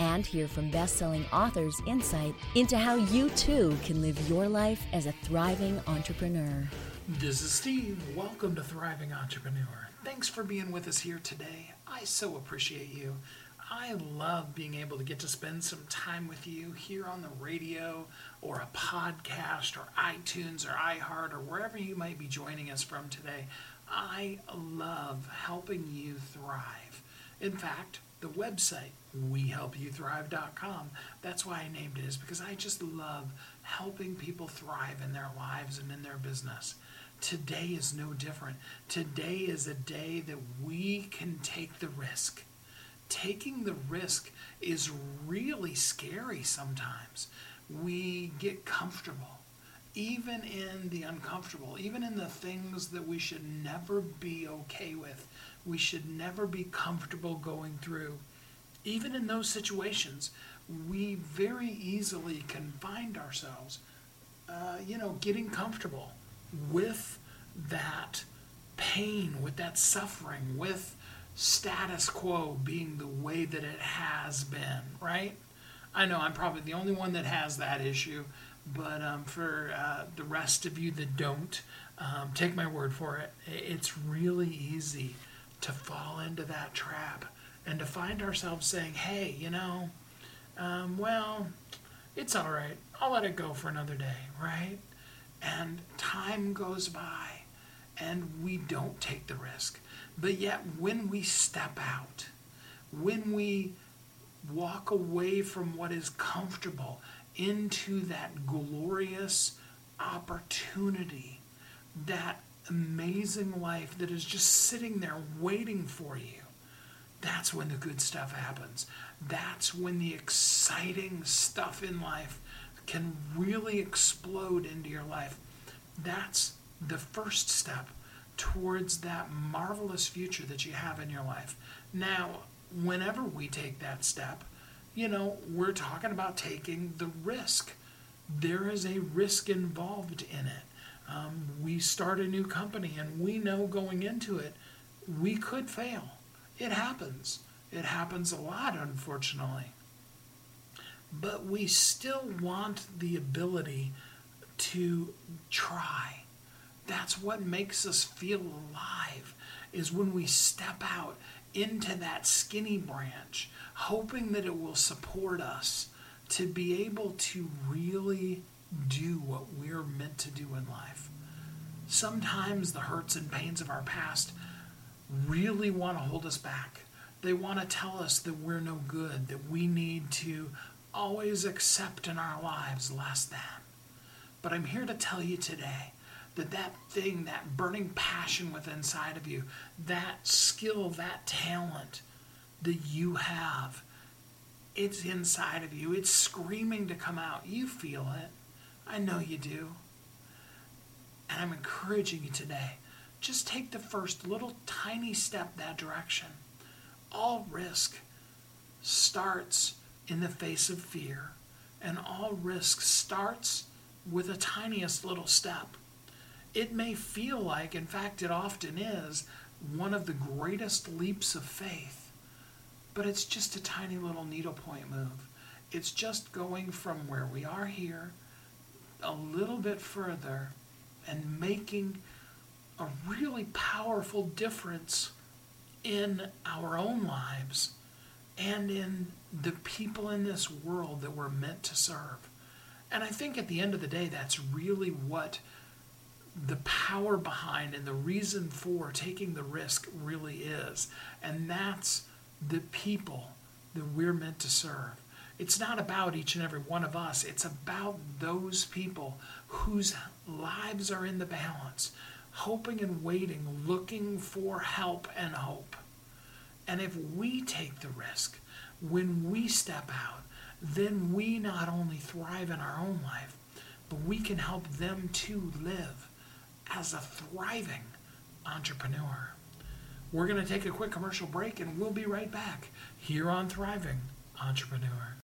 And hear from best selling authors insight into how you too can live your life as a thriving entrepreneur. This is Steve. Welcome to Thriving Entrepreneur. Thanks for being with us here today. I so appreciate you. I love being able to get to spend some time with you here on the radio or a podcast or iTunes or iHeart or wherever you might be joining us from today. I love helping you thrive. In fact, the website wehelpyouthrive.com, that's why I named it is because I just love helping people thrive in their lives and in their business. Today is no different. Today is a day that we can take the risk taking the risk is really scary sometimes. We get comfortable, even in the uncomfortable, even in the things that we should never be okay with, we should never be comfortable going through. Even in those situations, we very easily can find ourselves, uh, you know, getting comfortable with that pain, with that suffering, with status quo being the way that it has been, right? I know I'm probably the only one that has that issue, but um, for uh, the rest of you that don't, um, take my word for it. It's really easy to fall into that trap and to find ourselves saying, hey, you know, um, well, it's all right. I'll let it go for another day, right? And time goes by and we don't take the risk. But yet, when we step out, when we walk away from what is comfortable into that glorious opportunity, that amazing life that is just sitting there waiting for you, that's when the good stuff happens. That's when the exciting stuff in life can really explode into your life. That's the first step towards that marvelous future that you have in your life. Now, whenever we take that step, you know, we're talking about taking the risk. There is a risk involved in it. Um, we start a new company and we know going into it, we could fail. It happens. It happens a lot, unfortunately. But we still want the ability to try that's what makes us feel alive, is when we step out into that skinny branch, hoping that it will support us to be able to really do what we're meant to do in life. Sometimes the hurts and pains of our past really want to hold us back. They want to tell us that we're no good, that we need to always accept in our lives less than. But I'm here to tell you today that that thing, that burning passion within inside of you, that skill, that talent that you have, it's inside of you. It's screaming to come out. You feel it. I know you do. And I'm encouraging you today. Just take the first little tiny step that direction. All risk starts in the face of fear, and all risk starts with the tiniest little step it may feel like, in fact, it often is, one of the greatest leaps of faith, but it's just a tiny little needlepoint move. It's just going from where we are here a little bit further and making a really powerful difference in our own lives and in the people in this world that we're meant to serve. And I think at the end of the day, that's really what the power behind and the reason for taking the risk really is. And that's the people that we're meant to serve. It's not about each and every one of us, it's about those people whose lives are in the balance, hoping and waiting, looking for help and hope. And if we take the risk, when we step out, then we not only thrive in our own life, but we can help them to live as a thriving entrepreneur. We're going to take a quick commercial break and we'll be right back here on Thriving Entrepreneur.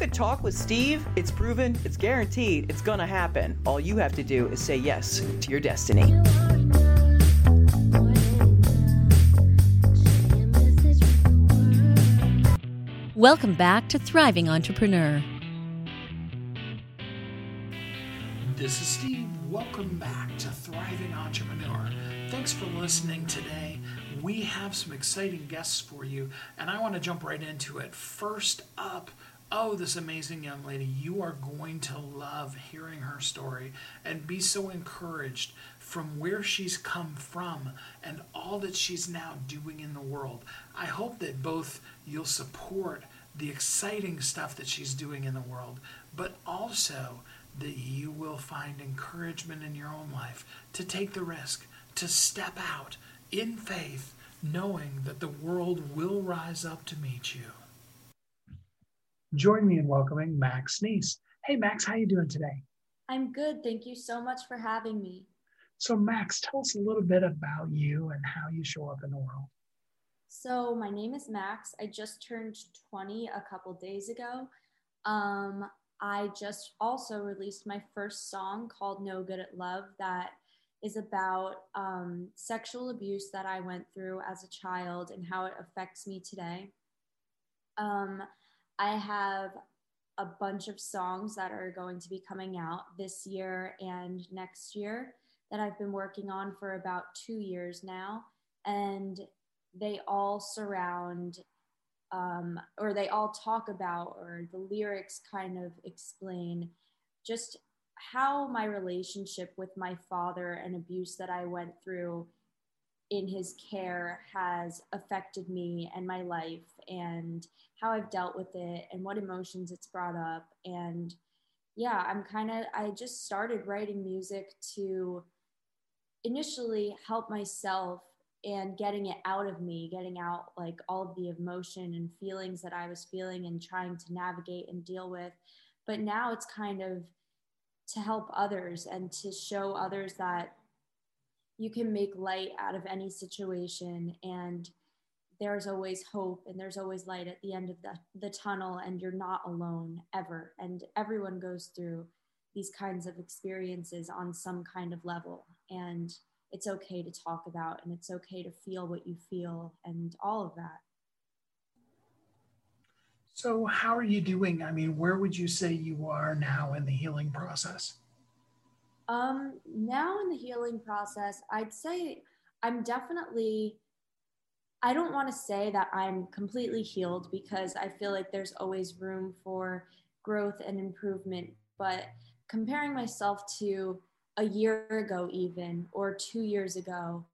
a talk with Steve. It's proven, it's guaranteed, it's going to happen. All you have to do is say yes to your destiny. Welcome back to Thriving Entrepreneur. This is Steve. Welcome back to Thriving Entrepreneur. Thanks for listening today. We have some exciting guests for you, and I want to jump right into it. First up, oh, this amazing young lady. You are going to love hearing her story and be so encouraged from where she's come from and all that she's now doing in the world. I hope that both you'll support the exciting stuff that she's doing in the world, but also that you will find encouragement in your own life to take the risk, to step out in faith, knowing that the world will rise up to meet you. Join me in welcoming Maxx Nies. Hey, Maxx, how you doing today? I'm good. Thank you so much for having me. So, Maxx, tell us a little bit about you and how you show up in the world. So, my name is Maxx. I just turned 20 a couple days ago. Um, I just also released my first song called No Good at Love that is about um, sexual abuse that I went through as a child and how it affects me today. Um, I have a bunch of songs that are going to be coming out this year and next year that I've been working on for about two years now. And they all surround, um, or they all talk about, or the lyrics kind of explain just how my relationship with my father and abuse that I went through in his care has affected me and my life and how I've dealt with it and what emotions it's brought up. And yeah, I'm kind of, I just started writing music to initially help myself and getting it out of me, getting out like all of the emotion and feelings that I was feeling and trying to navigate and deal with. But now it's kind of to help others and to show others that you can make light out of any situation and there's always hope and there's always light at the end of the, the tunnel and you're not alone ever. And everyone goes through these kinds of experiences on some kind of level and it's okay to talk about and it's okay to feel what you feel and all of that. So how are you doing? I mean where would you say you are now in the healing process um now in the healing process i'd say i'm definitely I don't want to say that I'm completely healed because I feel like there's always room for growth and improvement. But comparing myself to a year ago, even, or two years ago,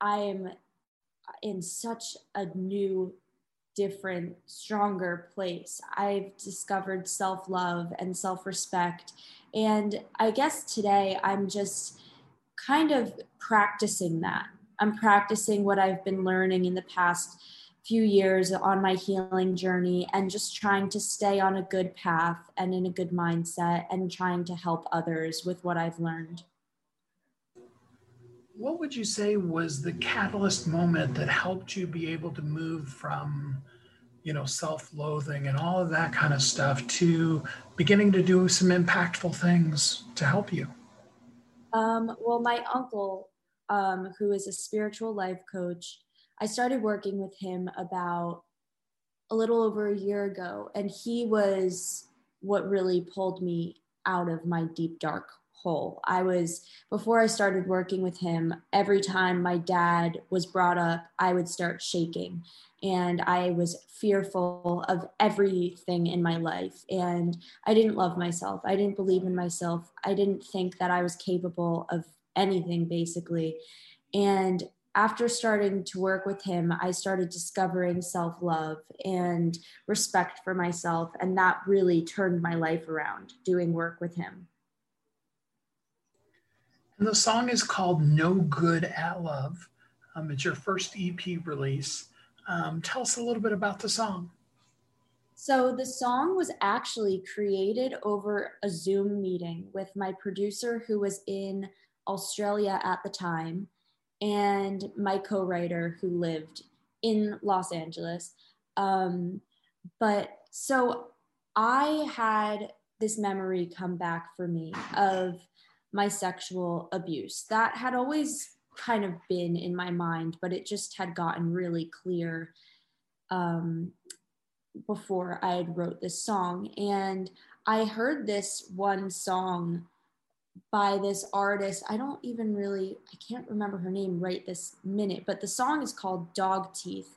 I am in such a new, different, stronger place. I've discovered self love and self respect. And I guess today I'm just kind of practicing that I'm practicing what I've been learning in the past few years on my healing journey and just trying to stay on a good path and in a good mindset and trying to help others with what I've learned. what would you say was the catalyst moment that helped you be able to move from you know self-loathing and all of that kind of stuff to beginning to do some impactful things to help you um, well my uncle um, who is a spiritual life coach i started working with him about a little over a year ago and he was what really pulled me out of my deep dark hole. I was, before I started working with him, every time my dad was brought up, I would start shaking. And I was fearful of everything in my life. And I didn't love myself. I didn't believe in myself. I didn't think that I was capable of anything, basically. And after starting to work with him, I started discovering self love and respect for myself. And that really turned my life around doing work with him. And the song is called No Good at Love. Um, it's your first EP release. Um, tell us a little bit about the song. So, the song was actually created over a Zoom meeting with my producer, who was in Australia at the time, and my co writer, who lived in Los Angeles. Um, but so I had this memory come back for me of my sexual abuse. That had always kind of been in my mind, but it just had gotten really clear um, before I had wrote this song. And I heard this one song by this artist. I don't even really, I can't remember her name right this minute, but the song is called Dog Teeth.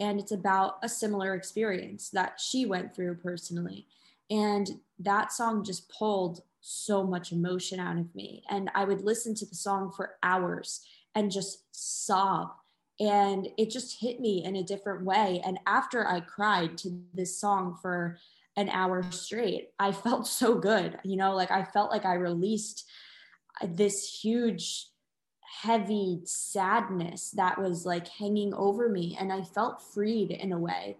And it's about a similar experience that she went through personally. And that song just pulled so much emotion out of me. And I would listen to the song for hours and just sob. And it just hit me in a different way. And after I cried to this song for an hour straight, I felt so good. You know, like I felt like I released this huge, heavy sadness that was like hanging over me. And I felt freed in a way.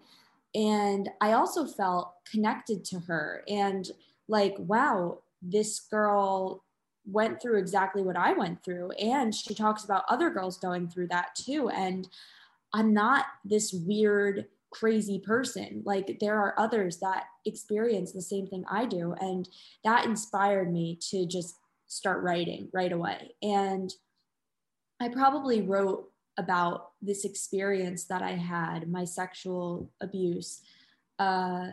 And I also felt connected to her and like, wow, this girl went through exactly what I went through. And she talks about other girls going through that too. And I'm not this weird, crazy person. Like there are others that experience the same thing I do. And that inspired me to just start writing right away. And I probably wrote about this experience that I had, my sexual abuse, uh,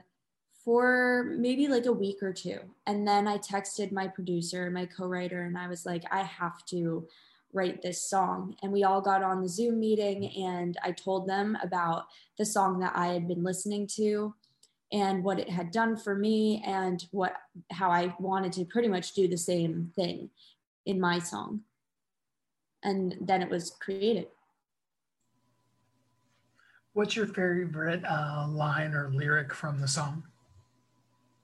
for maybe like a week or two. And then I texted my producer, my co writer, and I was like, I have to write this song. And we all got on the Zoom meeting, and I told them about the song that I had been listening to and what it had done for me and what how I wanted to pretty much do the same thing in my song. And then it was created. What's your favorite uh, line or lyric from the song?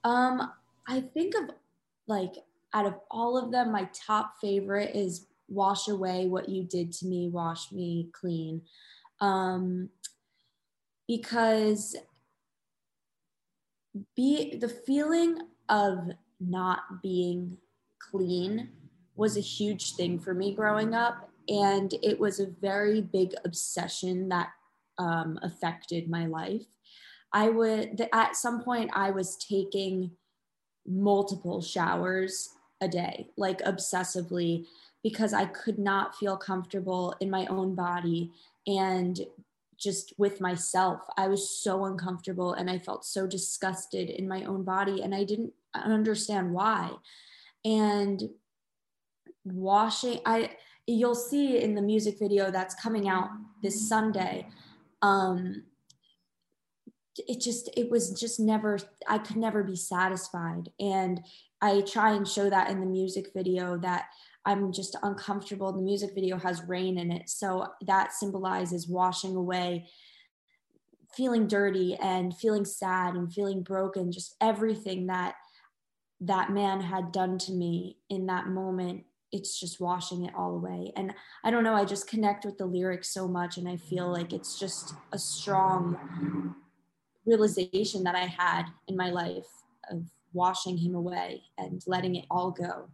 Um, I think of like out of all of them, my top favorite is "Wash away what you did to me, wash me clean," um, because be the feeling of not being clean was a huge thing for me growing up and it was a very big obsession that um, affected my life I would, at some point, I was taking multiple showers a day, like obsessively, because I could not feel comfortable in my own body and just with myself. I was so uncomfortable and I felt so disgusted in my own body and I didn't understand why. And washing, I, you'll see in the music video that's coming out this Sunday. Um, it just it was just never i could never be satisfied. And i try and show that in the music video that i'm just uncomfortable. The music video has rain in it. So that symbolizes washing away feeling dirty and feeling sad and feeling broken just everything that that man had done to me in that moment it's just washing it all away. And i don't know i just connect with the lyrics so much and i feel like it's just a strong realization that I had in my life of washing him away and letting it all go.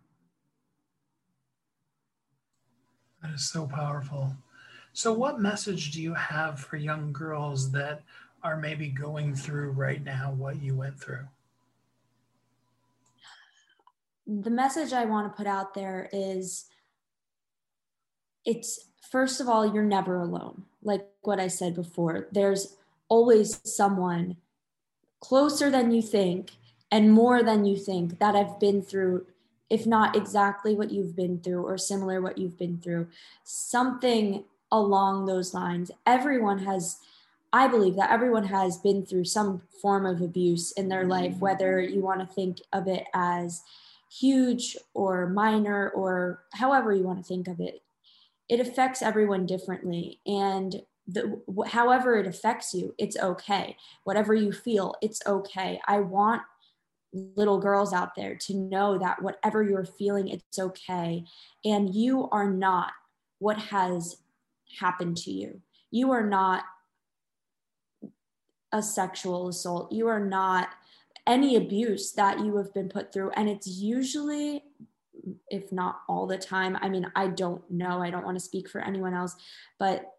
That is so powerful. So, what message do you have for young girls that are maybe going through right now what you went through? The message I want to put out there is it's first of all, you're never alone. Like what I said before, there's always someone closer than you think and more than you think that have been through if not exactly what you've been through or similar what you've been through. Something along those lines. Everyone has i believe that everyone has been through some form of abuse in their life whether you want to think of it as huge or minor or however you want to think of it. It affects everyone differently. And the, however it affects you it's okay. Whatever you feel it's okay. I want little girls out there to know that whatever you're feeling it's okay. And you are not what has happened to you. You are not a sexual assault. You are not any abuse that you have been put through. And it's usually if not all the time i mean i don't know. I don't want to speak for anyone else but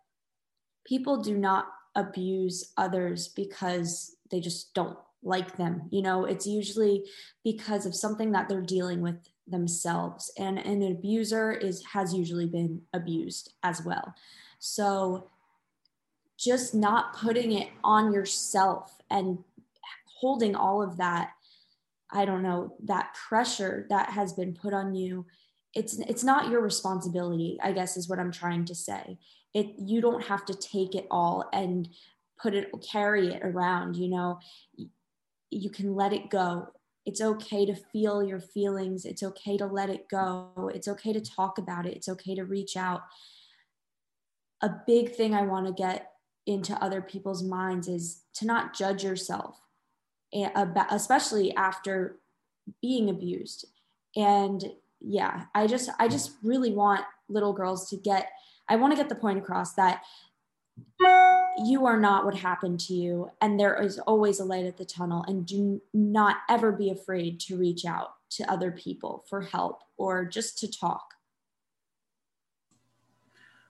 people do not abuse others because they just don't like them you know? It's usually because of something that they're dealing with themselves and an abuser is has usually been abused as well. So just not putting it on yourself and holding all of that i don't know that pressure that has been put on you it's it's not your responsibility i guess is what i'm trying to say it you don't have to take it all and put it carry it around you know? You can let it go. It's okay to feel your feelings. It's okay to let it go. It's okay to talk about it. It's okay to reach out. A big thing i want to get into other people's minds is to not judge yourself especially after being abused. And yeah i just i just really want little girls to get I want to get the point across that you are not what happened to you and there is always a light at the tunnel and do not ever be afraid to reach out to other people for help or just to talk.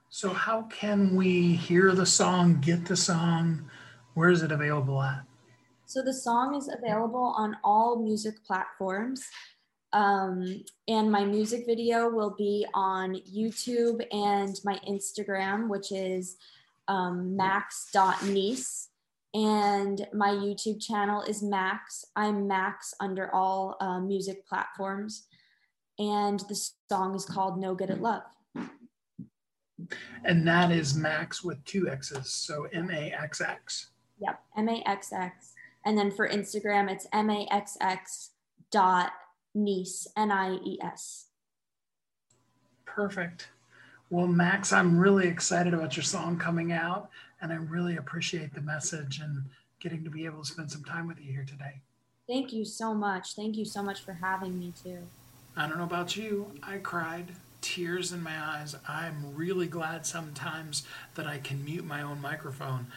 So how can we hear the song get the song? Where is it available at? So the song is available on all music platforms um, and my music video will be on YouTube and my Instagram, which is um, maxx.nies. And my YouTube channel is Maxx. I'm Maxx under all uh, music platforms. And the song is called No Good at Love. And that is Maxx with two X's. So M A X X. Yep, M A X X. And then for Instagram, it's M A X X dot Nies, N I E S. Perfect. Well, Maxx, I'm really excited about your song coming out, and I really appreciate the message and getting to be able to spend some time with you here today. Thank you so much. Thank you so much for having me, too. I don't know about you, I cried tears in my eyes. I'm really glad sometimes that I can mute my own microphone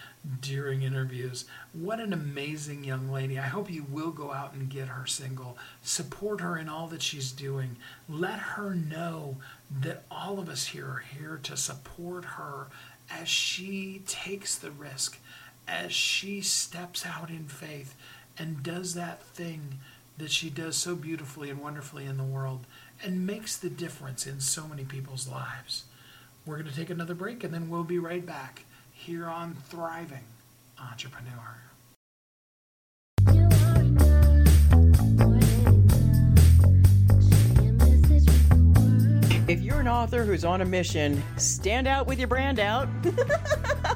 during interviews. What an amazing young lady. I hope you will go out and get her single. Support her in all that she's doing. Let her know that all of us here are here to support her as she takes the risk, as she steps out in faith and does that thing that she does so beautifully and wonderfully in the world and makes the difference in so many people's lives. We're going to take another break and then we'll be right back here on Thriving Entrepreneur. If you're an author who's on a mission, stand out with your brand out.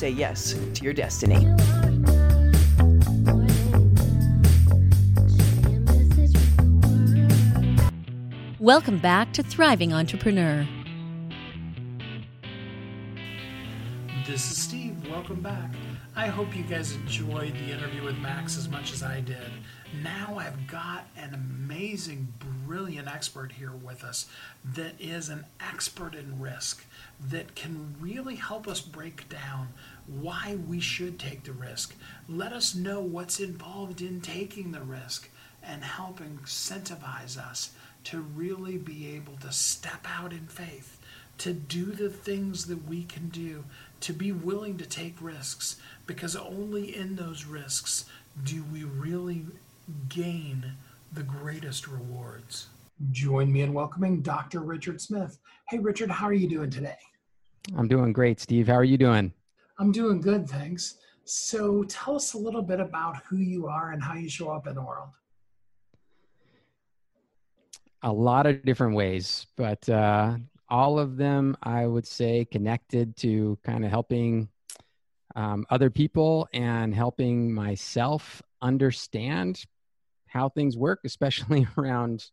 say yes to your destiny. Welcome back to Thriving Entrepreneur. This is Steve. Welcome back. I hope you guys enjoyed the interview with Maxx as much as I did. Now I've got an amazing, brilliant expert here with us that is an expert in risk that can really help us break down why we should take the risk. Let us know what's involved in taking the risk and help incentivize us to really be able to step out in faith, to do the things that we can do, to be willing to take risks, because only in those risks do we really gain the greatest rewards. Join me in welcoming Dr. Richard Smith. Hey, Richard, how are you doing today? I'm doing great, Steve. How are you doing? I'm doing good, thanks. So tell us a little bit about who you are and how you show up in the world. A lot of different ways, but uh, all of them, I would say, connected to kind of helping um, other people and helping myself understand how things work, especially around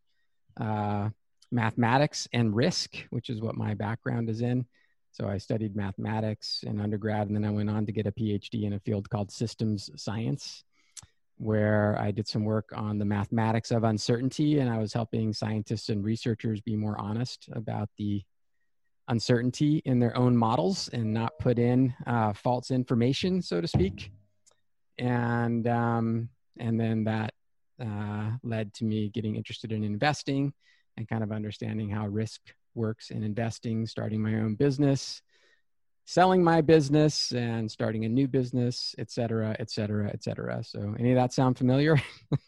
uh, mathematics and risk, which is what my background is in. So I studied mathematics in undergrad, and then I went on to get a PhD in a field called systems science, where I did some work on the mathematics of uncertainty, and I was helping scientists and researchers be more honest about the uncertainty in their own models and not put in uh, false information, so to speak. And um, and then that uh, led to me getting interested in investing and kind of understanding how risk works in investing, starting my own business, selling my business, and starting a new business, et cetera, et cetera, et cetera. So, any of that sound familiar?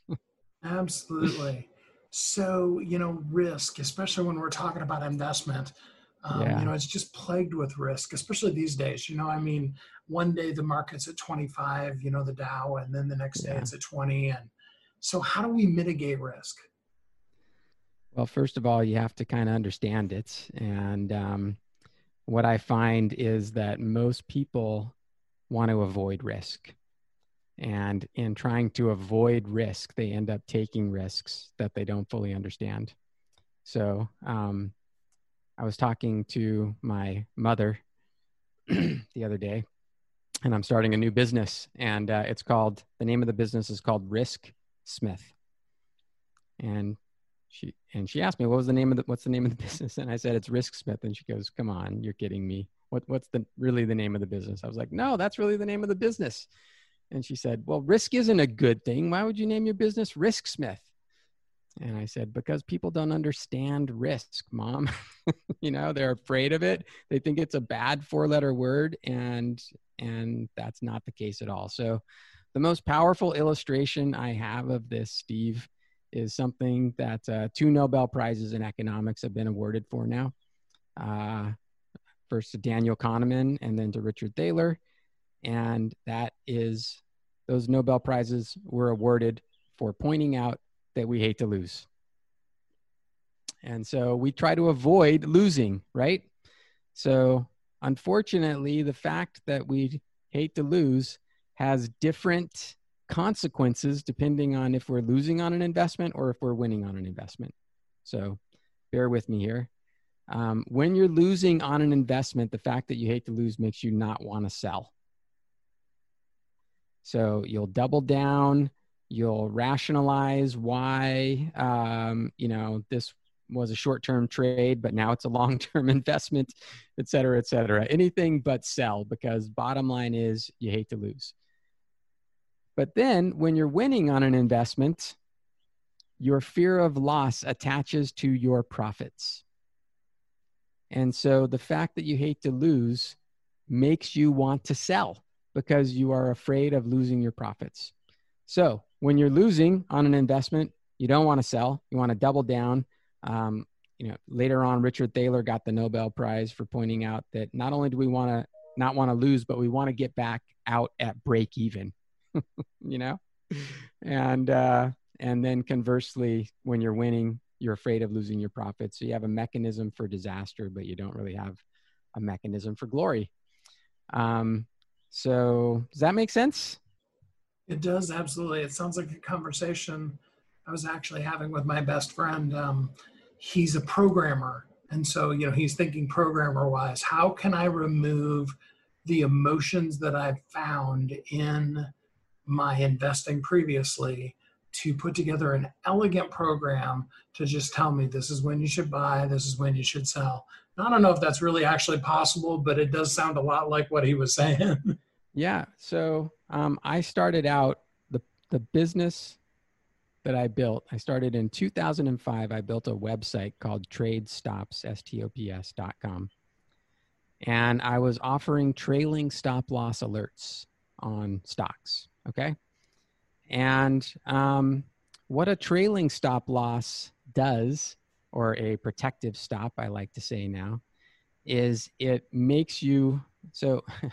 Absolutely. So, you know, risk, especially when we're talking about investment, um, yeah. you know, it's just plagued with risk, especially these days. You know, I mean, one day the market's at 25, you know, the Dow, and then the next day yeah. it's at 20. And so, how do we mitigate risk? Well, first of all, you have to kind of understand it. And um, what I find is that most people want to avoid risk. And in trying to avoid risk, they end up taking risks that they don't fully understand. So um, I was talking to my mother the other day, and I'm starting a new business. And uh, it's called, the name of the business is called Risk Smith. And she and she asked me what was the name of the what's the name of the business? And i said it's RiskSmith. And she goes come on you're kidding me. What what's the really the name of the business? I was like no that's really the name of the business. And she said well risk isn't a good thing. Why would you name your business RiskSmith? And i said because people don't understand risk mom. You know they're afraid of it. They think it's a bad four letter word and and that's not the case at all. So the most powerful illustration i have of this steve is something that uh, two Nobel Prizes in economics have been awarded for now. Uh, first to Daniel Kahneman and then to Richard Thaler. And that is, those Nobel Prizes were awarded for pointing out that we hate to lose. And so we try to avoid losing, right? So unfortunately, the fact that we hate to lose has different consequences depending on if we're losing on an investment or if we're winning on an investment. So bear with me here. Um, when you're losing on an investment, the fact that you hate to lose makes you not want to sell. So you'll double down, you'll rationalize why, um, you know, this was a short-term trade, but now it's a long-term investment, et cetera, et cetera. Anything but sell because bottom line is you hate to lose. But then when you're winning on an investment, your fear of loss attaches to your profits. And so the fact that you hate to lose makes you want to sell because you are afraid of losing your profits. So when you're losing on an investment, you don't want to sell. You want to double down. Um, you know, later on, Richard Thaler got the Nobel Prize for pointing out that not only do we want to not want to lose, but we want to get back out at break even. you know, and uh, and then conversely, when you're winning, you're afraid of losing your profits. So you have a mechanism for disaster, but you don't really have a mechanism for glory. Um, so does that make sense? It does absolutely. It sounds like a conversation I was actually having with my best friend. Um, he's a programmer, and so you know he's thinking programmer wise. How can I remove the emotions that I've found in my investing previously to put together an elegant program to just tell me this is when you should buy, this is when you should sell. I don't know if that's really actually possible, but it does sound a lot like what he was saying. yeah. So um, I started out the the business that I built. I started in 2005. I built a website called TradeStops.com, and I was offering trailing stop loss alerts on stocks. Okay. And um, what a trailing stop loss does, or a protective stop, I like to say now, is it makes you. So let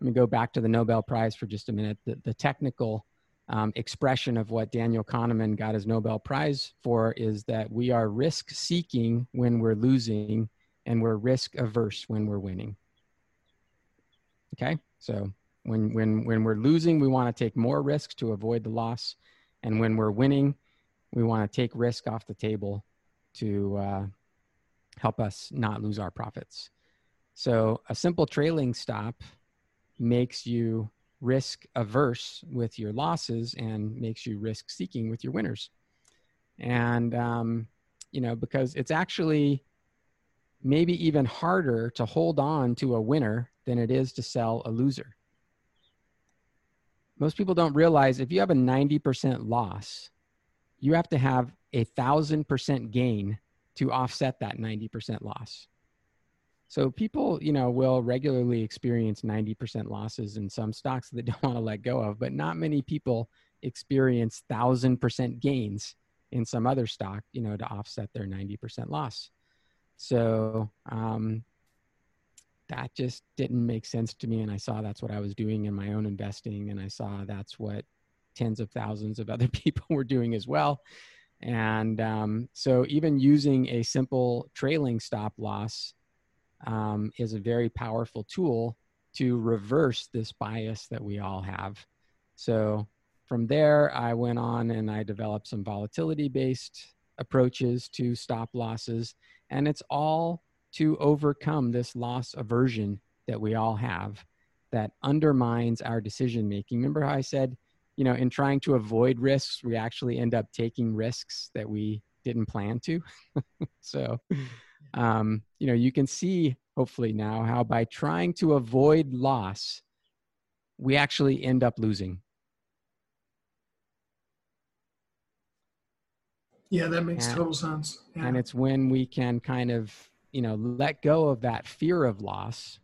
me go back to the Nobel Prize for just a minute. The, the technical um, expression of what Daniel Kahneman got his Nobel Prize for is that we are risk seeking when we're losing and we're risk averse when we're winning. Okay, so when, when, when we're losing, we want to take more risks to avoid the loss. And when we're winning, we want to take risk off the table to uh, help us not lose our profits. So a simple trailing stop makes you risk averse with your losses and makes you risk seeking with your winners. And, um, you know, because it's actually maybe even harder to hold on to a winner than it is to sell a loser most people don't realize if you have a 90% loss, you have to have a thousand percent gain to offset that 90% loss. So people, you know, will regularly experience 90% losses in some stocks that they don't want to let go of, but not many people experience thousand percent gains in some other stock, you know, to offset their 90% loss. So um, that just didn't make sense to me. And I saw that's what I was doing in my own investing. And I saw that's what tens of thousands of other people were doing as well. And um, so even using a simple trailing stop loss um, is a very powerful tool to reverse this bias that we all have. So from there, I went on and I developed some volatility based approaches to stop losses. And it's all to overcome this loss aversion that we all have that undermines our decision making. Remember how I said, you know, in trying to avoid risks, we actually end up taking risks that we didn't plan to. so, um, you know, you can see hopefully now how by trying to avoid loss, we actually end up losing. Yeah, that makes and, total sense. Yeah. And it's when we can kind of you know let go of that fear of loss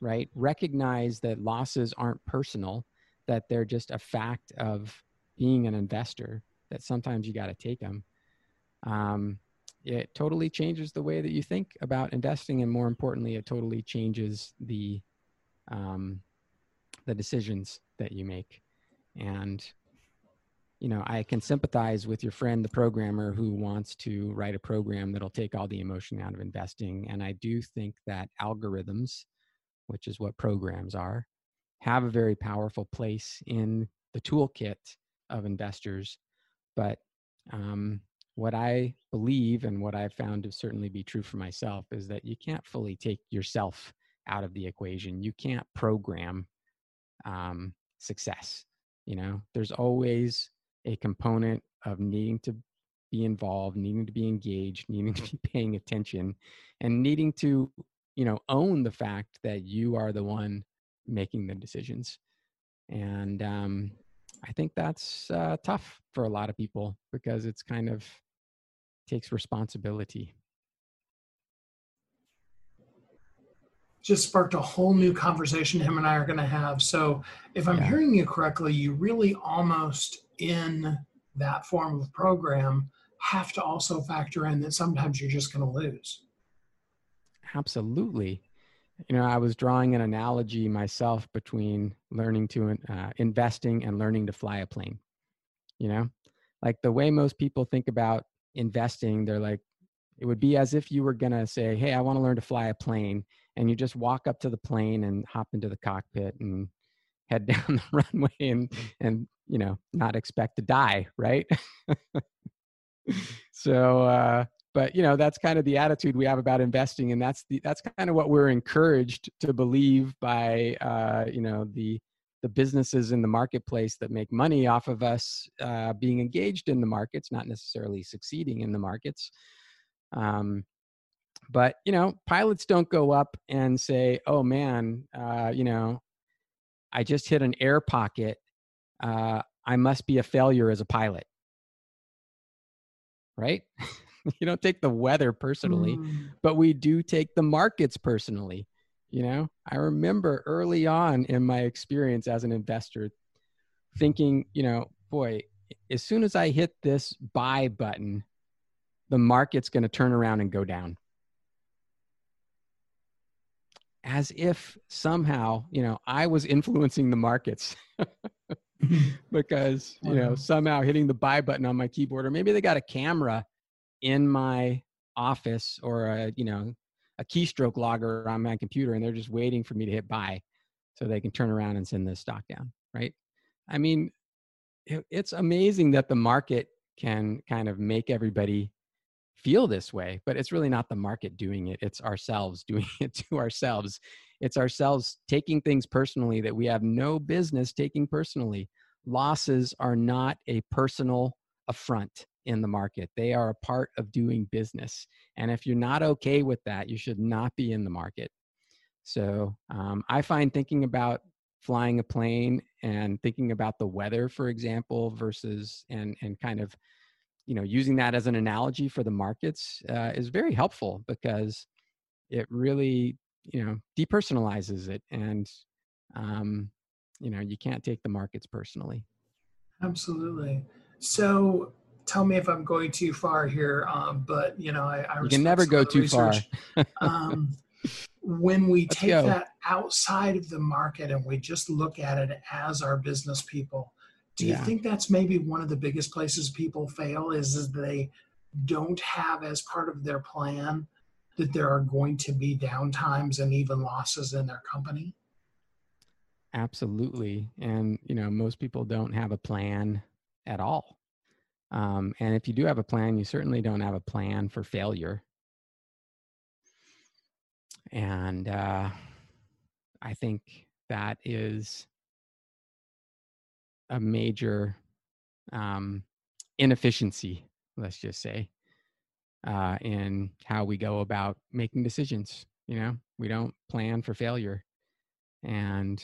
right? Recognize that losses aren't personal that they're just a fact of being an investor that sometimes you got to take them um, it totally changes the way that you think about investing and more importantly it totally changes the um, the decisions that you make. And you know, I can sympathize with your friend, the programmer who wants to write a program that'll take all the emotion out of investing. And I do think that algorithms, which is what programs are, have a very powerful place in the toolkit of investors. But um, what I believe and what I've found to certainly be true for myself is that you can't fully take yourself out of the equation. You can't program um, success. You know, there's always a component of needing to be involved, needing to be engaged, needing to be paying attention, and needing to, you know, own the fact that you are the one making the decisions. And um, I think that's uh, tough for a lot of people because it's kind of takes responsibility. just sparked a whole new conversation him and I are going to have. So, if I'm Yeah. hearing you correctly, you really almost in that form of program have to also factor in that sometimes you're just going to lose. Absolutely. You know, I was drawing an analogy myself between learning to uh, investing and learning to fly a plane. You know, like the way most people think about investing, they're like, it would be as if you were going to say, Hey, I want to learn to fly a plane. And you just walk up to the plane and hop into the cockpit and head down the runway and, and, you know, not expect to die. Right. so, uh, but you know that's kind of the attitude we have about investing and that's the that's kind of what we're encouraged to believe by uh, you know the the businesses in the marketplace that make money off of us uh, being engaged in the markets not necessarily succeeding in the markets um, but you know pilots don't go up and say oh man uh, you know i just hit an air pocket uh, i must be a failure as a pilot. Right? You don't take the weather personally Mm. but we do take the markets personally you know? I remember early on in my experience as an investor thinking you know boy as soon as i hit this buy button the market's going to turn around and go down as if somehow you know i was influencing the markets because you know somehow hitting the buy button on my keyboard or maybe they got a camera in my office or a you know a keystroke logger on my computer and they're just waiting for me to hit buy so they can turn around and send the stock down right? I mean it- it's amazing that the market can kind of make everybody feel this way but it's really not the market doing it it's ourselves doing it to ourselves. It's ourselves taking things personally that we have no business taking personally. Losses are not a personal affront in the market they are a part of doing business and if you're not okay with that you should not be in the market. So um, i find thinking about flying a plane and thinking about the weather for example versus and and kind of you know using that as an analogy for the markets uh, is very helpful because it really you know depersonalizes it and um, you know you can't take the markets personally Absolutely. So tell me if I'm going too far here, um, but you know, I, I you can never go too far um, when we Let's take go. that outside of the market and we just look at it as our business people, do you think that's maybe one of the biggest places people fail is, is they don't have as part of their plan that there are going to be downtimes and even losses in their company? Absolutely. And, you know, most people don't have a plan at all. Um, and if you do have a plan, you certainly don't have a plan for failure. And uh, I think that is a major um, inefficiency, let's just say, uh, in how we go about making decisions. You know, we don't plan for failure. And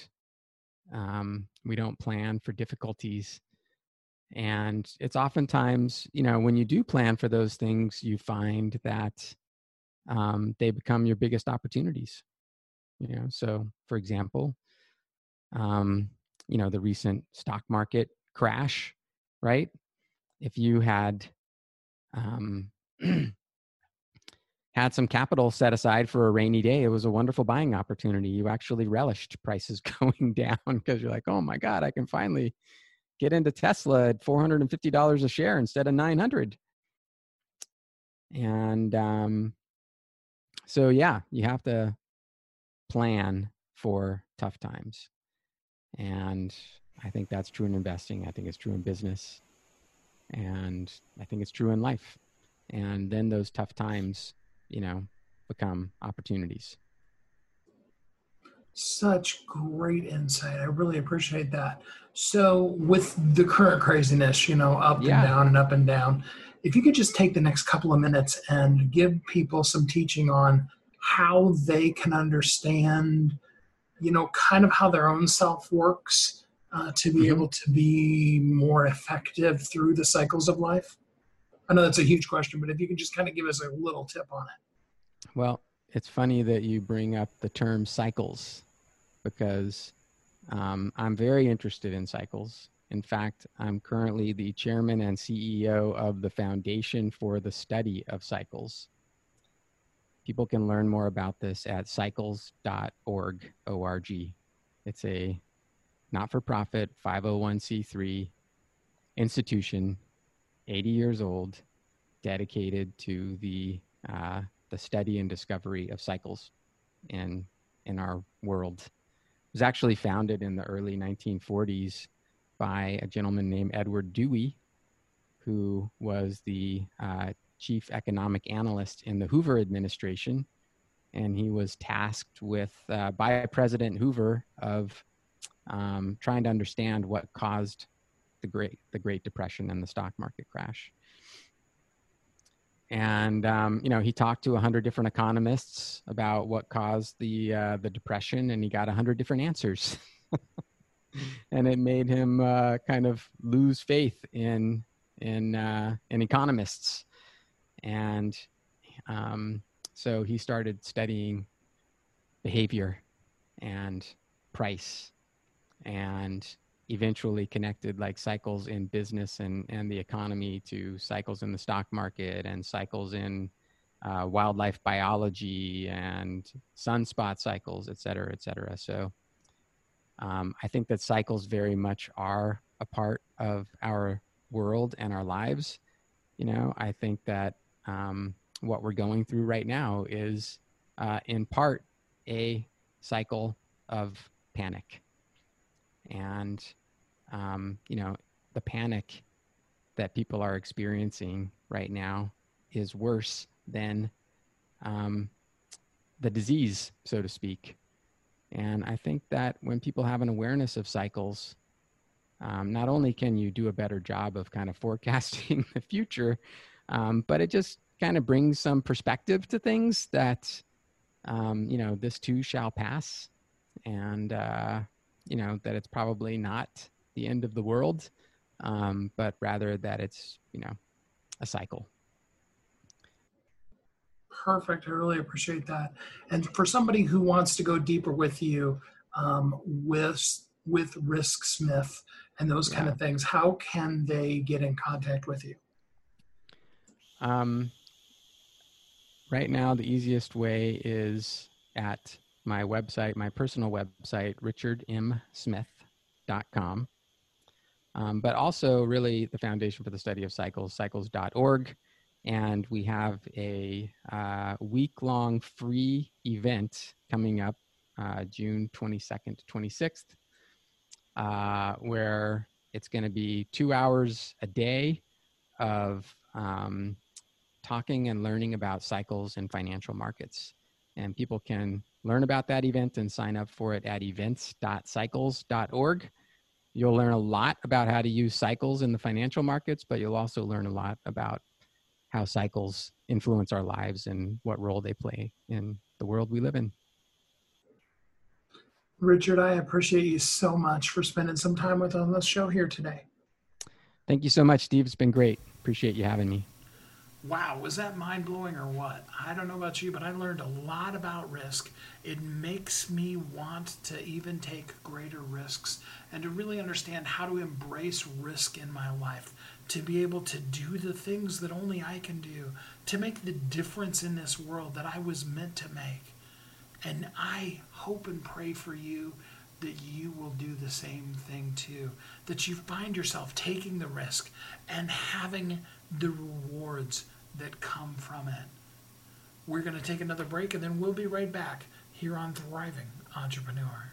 um, we don't plan for difficulties and it's oftentimes you know when you do plan for those things you find that um, they become your biggest opportunities you know so for example um, you know the recent stock market crash right if you had um, had some capital set aside for a rainy day, it was a wonderful buying opportunity. You actually relished prices going down because you're like, oh my God, I can finally get into Tesla at $450 a share instead of 900. And um, so, yeah, you have to plan for tough times. And I think that's true in investing. I think it's true in business. And I think it's true in life. And then those tough times you know become opportunities Such great insight. I really appreciate that. So, with the current craziness, you know, up Yeah. and down and up and down, if you could just take the next couple of minutes and give people some teaching on how they can understand, you know, kind of how their own self works uh, to be Mhm. able to be more effective through the cycles of life. I know that's a huge question, but if you can just kind of give us a little tip on it. well it's funny that you bring up the term cycles because um, I'm very interested in cycles. In fact, I'm currently the chairman and CEO of the Foundation for the Study of Cycles. People can learn more about this at cycles.org. O-R-G. It's a not for profit 501c3 institution, 80 years old, dedicated to the, uh, the study and discovery of cycles in, in our world. It was actually founded in the early 1940s by a gentleman named Edward Dewey, who was the uh, chief economic analyst in the Hoover administration. And he was tasked with, uh, by President Hoover, of um, trying to understand what caused the Great, the Great Depression and the stock market crash. And um, you know, he talked to a hundred different economists about what caused the uh, the depression, and he got a hundred different answers. and it made him uh, kind of lose faith in in uh, in economists, and um, so he started studying behavior and price and eventually connected like cycles in business and, and the economy to cycles in the stock market and cycles in uh, wildlife biology and sunspot cycles, et cetera, et cetera. So um, I think that cycles very much are a part of our world and our lives. You know, I think that um, what we're going through right now is uh, in part a cycle of panic and um, you know the panic that people are experiencing right now is worse than um, the disease, so to speak. And I think that when people have an awareness of cycles, um, not only can you do a better job of kind of forecasting the future, um, but it just kind of brings some perspective to things that, um, you know, this too shall pass. And, uh, you know that it's probably not the end of the world, um, but rather that it's you know a cycle. Perfect. I really appreciate that. And for somebody who wants to go deeper with you, um, with with RiskSmith and those yeah. kind of things, how can they get in contact with you? Um, right now, the easiest way is at my website, my personal website, richardmsmith.com. Um, but also, really, the Foundation for the Study of Cycles, cycles.org. And we have a uh, week long free event coming up uh, June 22nd to 26th, uh, where it's going to be two hours a day of um, talking and learning about cycles in financial markets. And people can learn about that event and sign up for it at events.cycles.org. You'll learn a lot about how to use cycles in the financial markets, but you'll also learn a lot about how cycles influence our lives and what role they play in the world we live in. Richard, I appreciate you so much for spending some time with us on the show here today. Thank you so much, Steve. It's been great. Appreciate you having me wow, was that mind blowing or what? I don't know about you, but I learned a lot about risk. It makes me want to even take greater risks and to really understand how to embrace risk in my life, to be able to do the things that only I can do, to make the difference in this world that I was meant to make. And I hope and pray for you that you will do the same thing too. That you find yourself taking the risk and having the rewards that come from it. We're going to take another break and then we'll be right back here on Thriving Entrepreneur.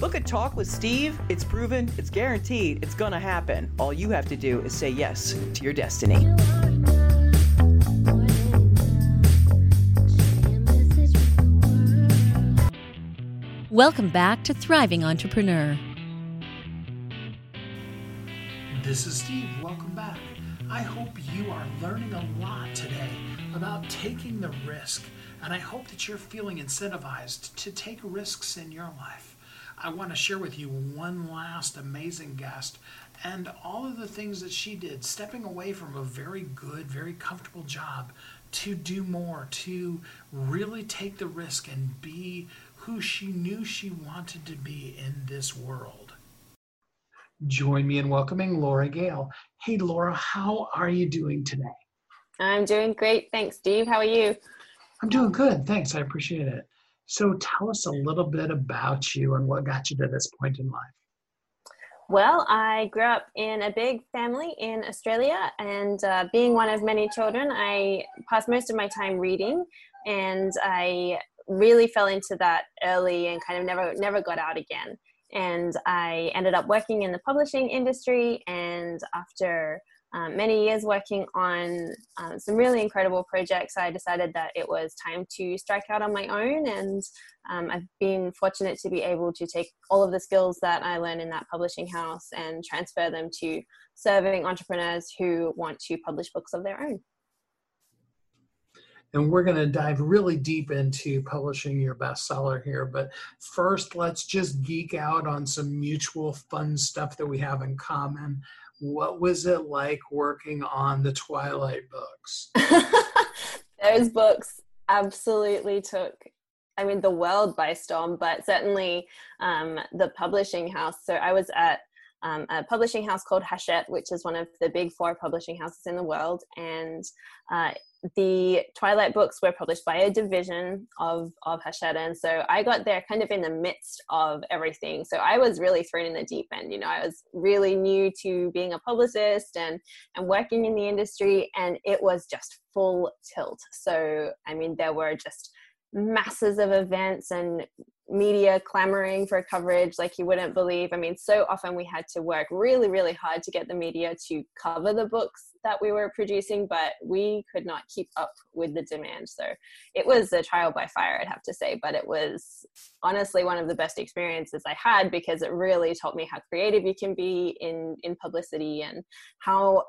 Book a talk with Steve. It's proven, it's guaranteed, it's going to happen. All you have to do is say yes to your destiny. Welcome back to Thriving Entrepreneur. This is Steve. Welcome back. I hope you are learning a lot today about taking the risk, and I hope that you're feeling incentivized to take risks in your life. I want to share with you one last amazing guest and all of the things that she did, stepping away from a very good, very comfortable job to do more, to really take the risk and be who she knew she wanted to be in this world. Join me in welcoming Laura Gale. Hey, Laura, how are you doing today? I'm doing great. Thanks, Steve. How are you? I'm doing good. Thanks. I appreciate it. So, tell us a little bit about you and what got you to this point in life. Well, I grew up in a big family in Australia, and uh, being one of many children, I passed most of my time reading, and I really fell into that early and kind of never never got out again. And I ended up working in the publishing industry, and after um, many years working on um, some really incredible projects, I decided that it was time to strike out on my own. And um, I've been fortunate to be able to take all of the skills that I learned in that publishing house and transfer them to serving entrepreneurs who want to publish books of their own and we're going to dive really deep into publishing your bestseller here. But first, let's just geek out on some mutual fun stuff that we have in common. What was it like working on the Twilight books? Those books absolutely took I mean, the world by storm, but certainly um, the publishing house. So I was at um, a publishing house called Hachette, which is one of the big four publishing houses in the world. And uh, the Twilight books were published by a division of, of Hachette. And so I got there kind of in the midst of everything. So I was really thrown in the deep end. You know, I was really new to being a publicist and, and working in the industry, and it was just full tilt. So, I mean, there were just masses of events and media clamoring for coverage like you wouldn't believe. I mean, so often we had to work really, really hard to get the media to cover the books that we were producing, but we could not keep up with the demand. So it was a trial by fire, I'd have to say, but it was honestly one of the best experiences I had because it really taught me how creative you can be in in publicity and how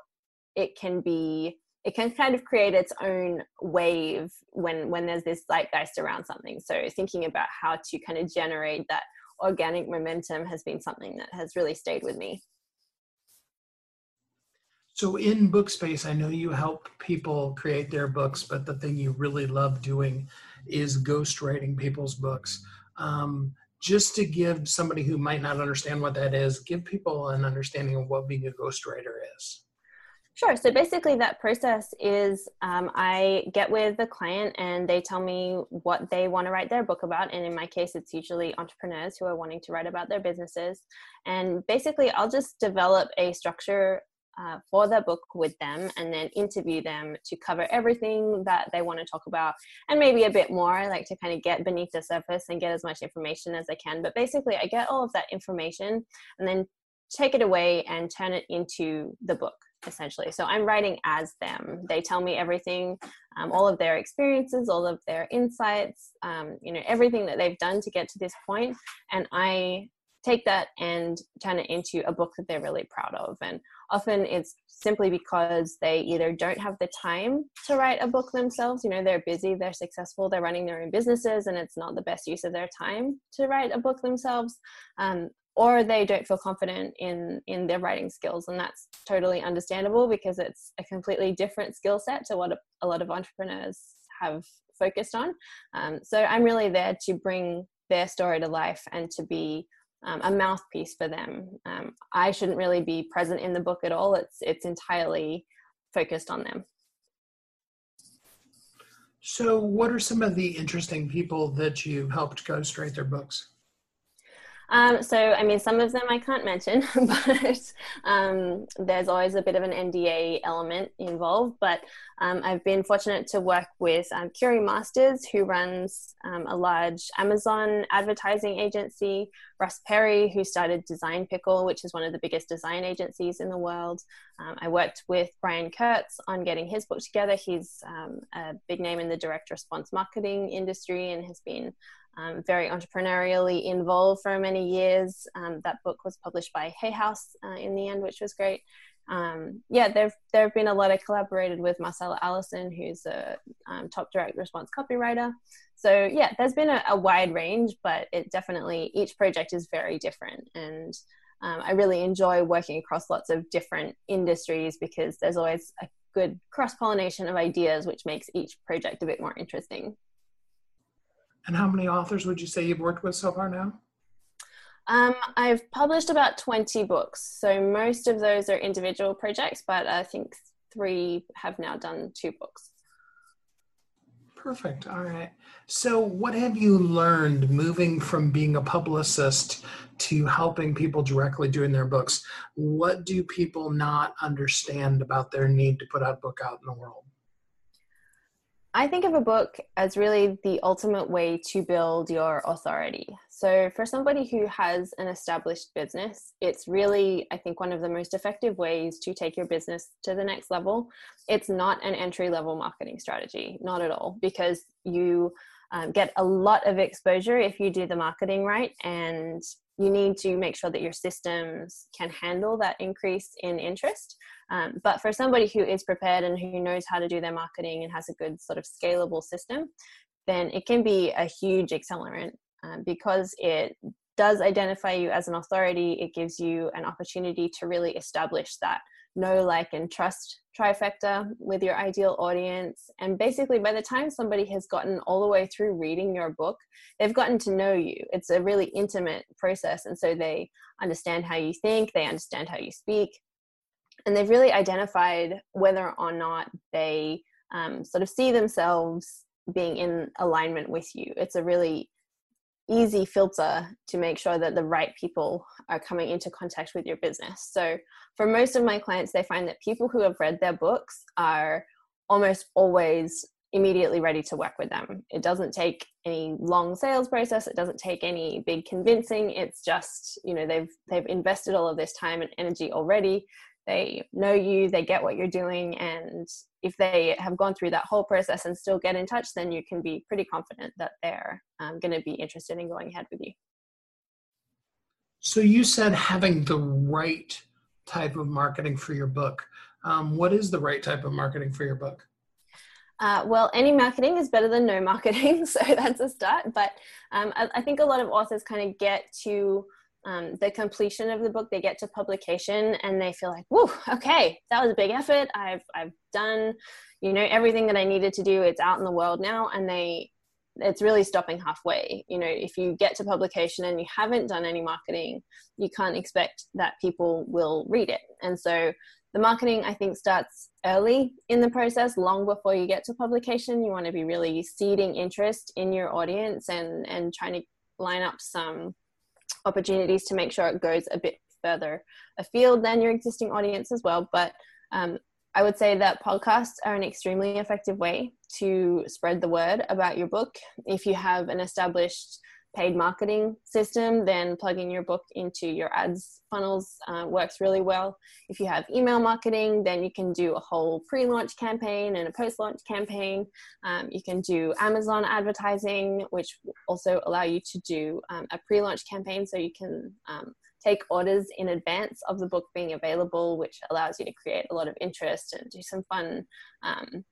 it can be it can kind of create its own wave when when there's this zeitgeist around something. So thinking about how to kind of generate that organic momentum has been something that has really stayed with me. So in book space i know you help people create their books but the thing you really love doing is ghostwriting people's books. Um, just to give somebody who might not understand what that is give people an understanding of what being a ghostwriter is Sure. So basically, that process is um, I get with the client and they tell me what they want to write their book about. And in my case, it's usually entrepreneurs who are wanting to write about their businesses. And basically, I'll just develop a structure uh, for the book with them and then interview them to cover everything that they want to talk about and maybe a bit more. I like to kind of get beneath the surface and get as much information as I can. But basically, I get all of that information and then take it away and turn it into the book essentially. So I'm writing as them. They tell me everything, um, all of their experiences, all of their insights, um, you know, everything that they've done to get to this point, and I take that and turn it into a book that they're really proud of. And often it's simply because they either don't have the time to write a book themselves. You know, they're busy, they're successful, they're running their own businesses, and it's not the best use of their time to write a book themselves. Um, or they don't feel confident in in their writing skills and that's totally understandable because it's a completely different skill set to what a, a, lot of entrepreneurs have focused on. Um, so i'm really there to bring their story to life and to be um, a mouthpiece for them. Um, i shouldn't really be present in the book at all. It's it's entirely focused on them. So what are some of the interesting people that you've helped ghostwrite their books um, so, I mean, some of them I can't mention, but um, there's always a bit of an NDA element involved. But um, I've been fortunate to work with um, Kiri Masters, who runs um, a large Amazon advertising agency, Russ Perry, who started Design Pickle, which is one of the biggest design agencies in the world. Um, I worked with Brian Kurtz on getting his book together. He's a big name in the direct response marketing industry and has been um, very entrepreneurially involved for many years. Um, that book was published by Hay House uh, in the end, which was great. Um, yeah, there there have been a lot. I collaborated with Marcella Allison, who's a um, top direct response copywriter. So yeah, there's been a, a, wide range, but it definitely each project is very different, and um, I really enjoy working across lots of different industries because there's always a good cross pollination of ideas, which makes each project a bit more interesting. And how many authors would you say you've worked with so far now? Um, I've published about 20 books. So most of those are individual projects, but I think three have now done two books. Perfect. All right. So, what have you learned moving from being a publicist to helping people directly doing their books? What do people not understand about their need to put a book out in the world? I think of a book as really the ultimate way to build your authority. So, for somebody who has an established business, it's really, I think, one of the most effective ways to take your business to the next level. It's not an entry level marketing strategy, not at all, because you um, get a lot of exposure if you do the marketing right and you need to make sure that your systems can handle that increase in interest. Um, but for somebody who is prepared and who knows how to do their marketing and has a good sort of scalable system, then it can be a huge accelerant um, because it does identify you as an authority. It gives you an opportunity to really establish that know, like, and trust trifecta with your ideal audience. And basically, by the time somebody has gotten all the way through reading your book, they've gotten to know you. It's a really intimate process. And so they understand how you think, they understand how you speak, and they've really identified whether or not they um, sort of see themselves being in alignment with you. It's a really easy filter to make sure that the right people are coming into contact with your business. So, for most of my clients, they find that people who have read their books are almost always immediately ready to work with them. It doesn't take any long sales process, it doesn't take any big convincing. It's just, you know, they've they've invested all of this time and energy already they know you they get what you're doing and if they have gone through that whole process and still get in touch then you can be pretty confident that they're um, going to be interested in going ahead with you so you said having the right type of marketing for your book um, what is the right type of marketing for your book uh, well, any marketing is better than no marketing, so that's a start. But um, I, I, think a lot of authors kind of get to um, the completion of the book they get to publication and they feel like whoa okay that was a big effort. I've i've done you know everything that i needed to do. It's out in the world now. And they it's really stopping halfway. You know if you get to publication and you haven't done any marketing you can't expect that people will read it. And so the marketing i think starts early in the process long before you get to publication. You want to be really seeding interest in your audience and and trying to line up some opportunities to make sure it goes a bit further afield than your existing audience as well. But um, I would say that podcasts are an extremely effective way to spread the word about your book. If you have an established paid marketing system, then plugging your book into your ads funnels uh, works really well. If you have email marketing, then you can do a whole pre launch campaign and a post launch campaign. Um, you can do Amazon advertising, which also allow you to do um, a pre launch campaign so you can um, take orders in advance of the book being available, which allows you to create a lot of interest and do some fun um,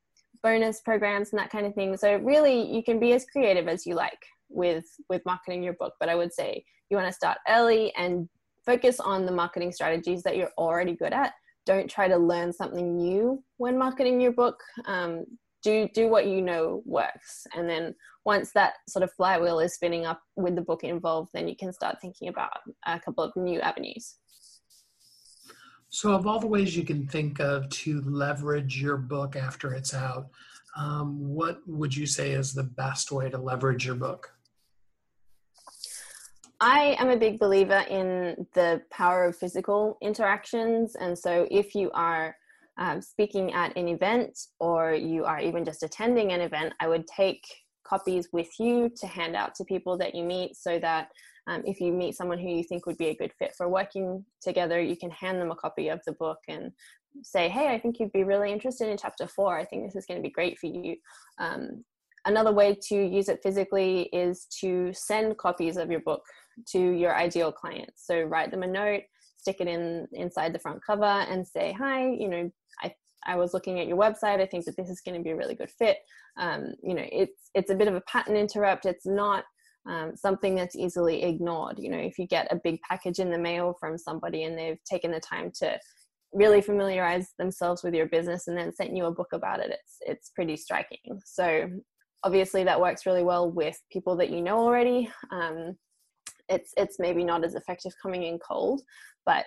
bonus programs and that kind of thing. So really, you can be as creative as you like with with marketing your book. But I would say you want to start early and focus on the marketing strategies that you're already good at. Don't try to learn something new when marketing your book. Um, do do what you know works, and then once that sort of flywheel is spinning up with the book involved, then you can start thinking about a couple of new avenues. So, of all the ways you can think of to leverage your book after it's out, um, what would you say is the best way to leverage your book? I am a big believer in the power of physical interactions. And so, if you are um, speaking at an event or you are even just attending an event, I would take copies with you to hand out to people that you meet so that um, if you meet someone who you think would be a good fit for working together, you can hand them a copy of the book and say, Hey, I think you'd be really interested in chapter four. I think this is going to be great for you. Um, another way to use it physically is to send copies of your book to your ideal clients. So write them a note, stick it in inside the front cover, and say, Hi, you know, I I was looking at your website. I think that this is going to be a really good fit. Um, you know, it's it's a bit of a pattern interrupt. It's not um, something that's easily ignored. You know, if you get a big package in the mail from somebody and they've taken the time to really familiarize themselves with your business and then sent you a book about it, it's it's pretty striking. So obviously that works really well with people that you know already. Um, it's it's maybe not as effective coming in cold, but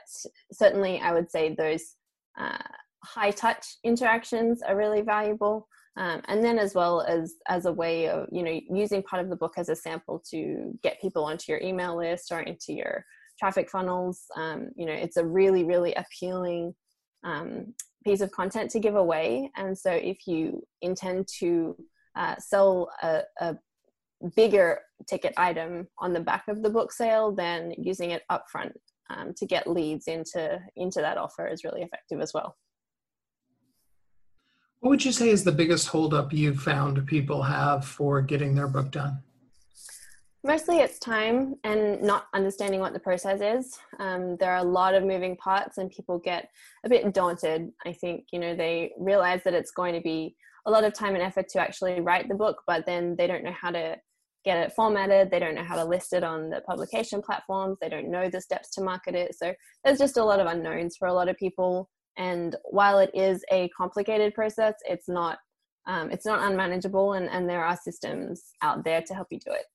certainly I would say those. Uh, high touch interactions are really valuable. Um, and then as well as as a way of you know using part of the book as a sample to get people onto your email list or into your traffic funnels um, you know it's a really really appealing um, piece of content to give away and so if you intend to uh, sell a, a bigger ticket item on the back of the book sale then using it upfront um, to get leads into into that offer is really effective as well what would you say is the biggest holdup you've found people have for getting their book done? Mostly it's time and not understanding what the process is. Um, there are a lot of moving parts and people get a bit daunted. I think, you know, they realize that it's going to be a lot of time and effort to actually write the book, but then they don't know how to get it formatted. They don't know how to list it on the publication platforms. They don't know the steps to market it. So there's just a lot of unknowns for a lot of people and while it is a complicated process it's not um, it's not unmanageable and, and there are systems out there to help you do it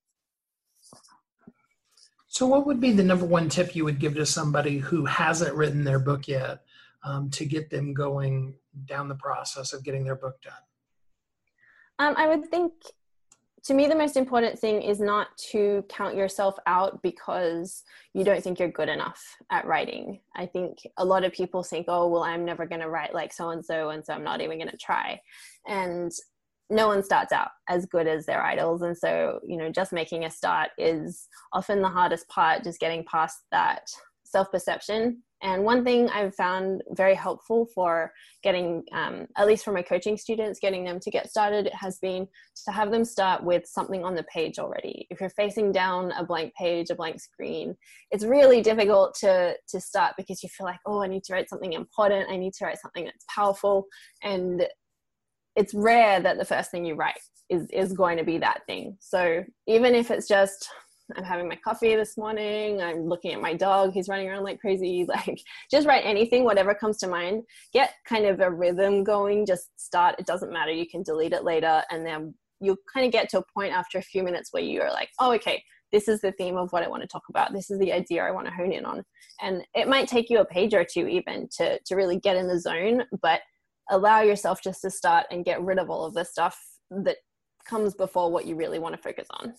so what would be the number one tip you would give to somebody who hasn't written their book yet um, to get them going down the process of getting their book done um, i would think to me the most important thing is not to count yourself out because you don't think you're good enough at writing. I think a lot of people think oh well i'm never going to write like so and so and so i'm not even going to try. And no one starts out as good as their idols. And so you know just making a start is often the hardest part just getting past that self perception and one thing I've found very helpful for getting, um, at least for my coaching students, getting them to get started has been to have them start with something on the page already. If you're facing down a blank page, a blank screen, it's really difficult to, to start because you feel like, oh, I need to write something important. I need to write something that's powerful. And it's rare that the first thing you write is, is going to be that thing. So even if it's just, I'm having my coffee this morning. I'm looking at my dog. He's running around like crazy. Like, just write anything, whatever comes to mind. Get kind of a rhythm going. Just start. It doesn't matter. You can delete it later. And then you'll kind of get to a point after a few minutes where you're like, oh, okay, this is the theme of what I want to talk about. This is the idea I want to hone in on. And it might take you a page or two even to, to really get in the zone, but allow yourself just to start and get rid of all of the stuff that comes before what you really want to focus on.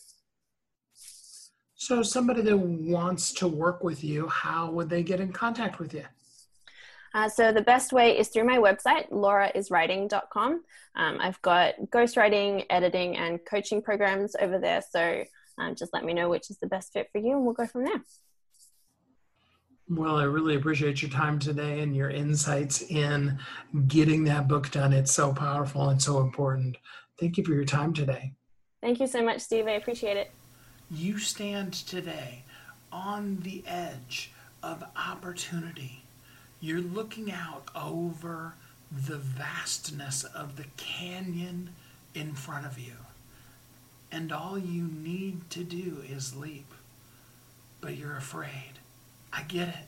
So, somebody that wants to work with you, how would they get in contact with you? Uh, so the best way is through my website, lauraiswriting.com. Um, I've got ghostwriting, editing, and coaching programs over there. So um, just let me know which is the best fit for you and we'll go from there. Well, I really appreciate your time today and your insights in getting that book done. It's so powerful and so important. Thank you for your time today. Thank you so much, Steve. I appreciate it. You stand today on the edge of opportunity. You're looking out over the vastness of the canyon in front of you. And all you need to do is leap. But you're afraid. I get it.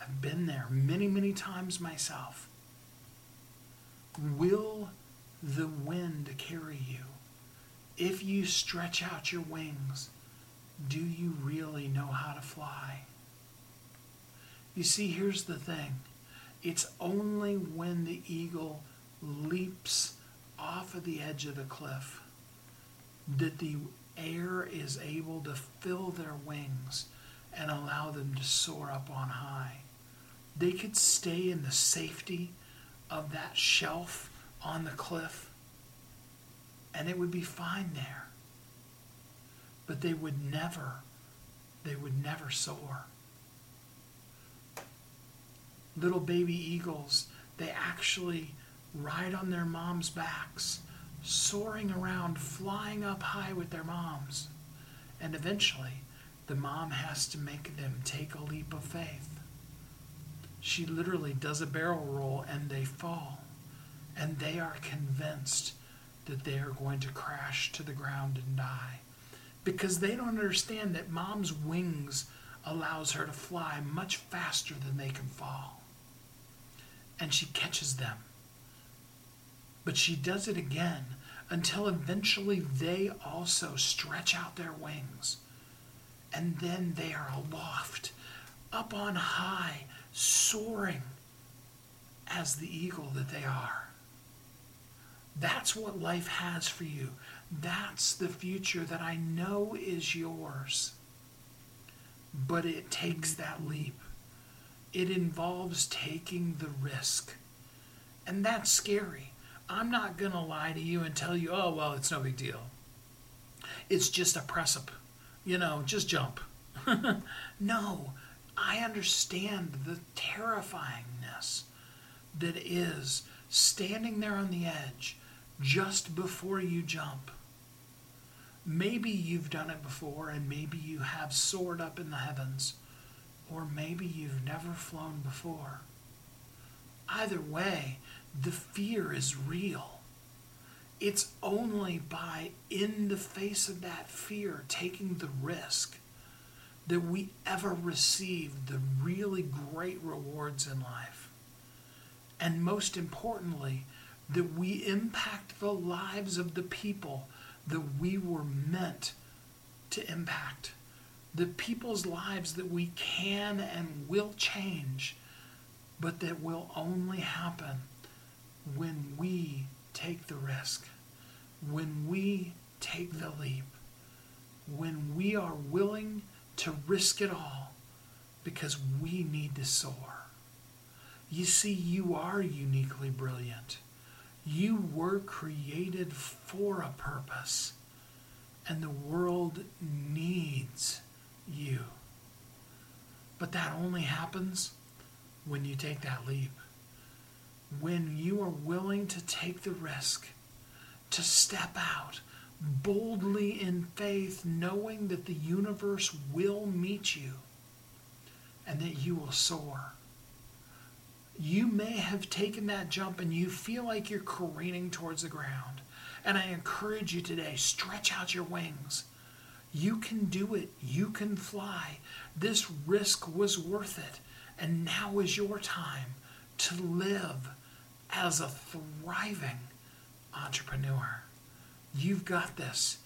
I've been there many, many times myself. Will the wind carry you? If you stretch out your wings, do you really know how to fly? You see, here's the thing it's only when the eagle leaps off of the edge of the cliff that the air is able to fill their wings and allow them to soar up on high. They could stay in the safety of that shelf on the cliff and it would be fine there. But they would never, they would never soar. Little baby eagles, they actually ride on their moms' backs, soaring around, flying up high with their moms. And eventually, the mom has to make them take a leap of faith. She literally does a barrel roll and they fall. And they are convinced that they are going to crash to the ground and die. Because they don't understand that mom's wings allows her to fly much faster than they can fall. And she catches them. But she does it again until eventually they also stretch out their wings and then they are aloft, up on high, soaring as the eagle that they are. That's what life has for you. That's the future that I know is yours. But it takes that leap. It involves taking the risk. And that's scary. I'm not going to lie to you and tell you, oh, well, it's no big deal. It's just a precipice you know, just jump. no, I understand the terrifyingness that is standing there on the edge just before you jump. Maybe you've done it before and maybe you have soared up in the heavens, or maybe you've never flown before. Either way, the fear is real. It's only by, in the face of that fear, taking the risk, that we ever receive the really great rewards in life. And most importantly, that we impact the lives of the people that we were meant to impact. The people's lives that we can and will change, but that will only happen when we take the risk, when we take the leap, when we are willing to risk it all because we need to soar. You see, you are uniquely brilliant. You were created for a purpose, and the world needs you. But that only happens when you take that leap when you are willing to take the risk, to step out boldly in faith, knowing that the universe will meet you and that you will soar. You may have taken that jump and you feel like you're careening towards the ground. And I encourage you today stretch out your wings. You can do it. You can fly. This risk was worth it. And now is your time to live as a thriving entrepreneur. You've got this,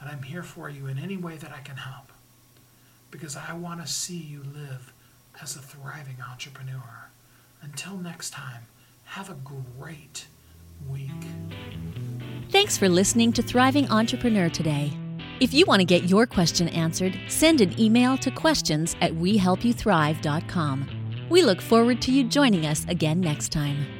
and I'm here for you in any way that I can help because I want to see you live as a thriving entrepreneur. Until next time, have a great week. Thanks for listening to Thriving Entrepreneur today. If you want to get your question answered, send an email to questions at wehelpyouthrive.com. We look forward to you joining us again next time.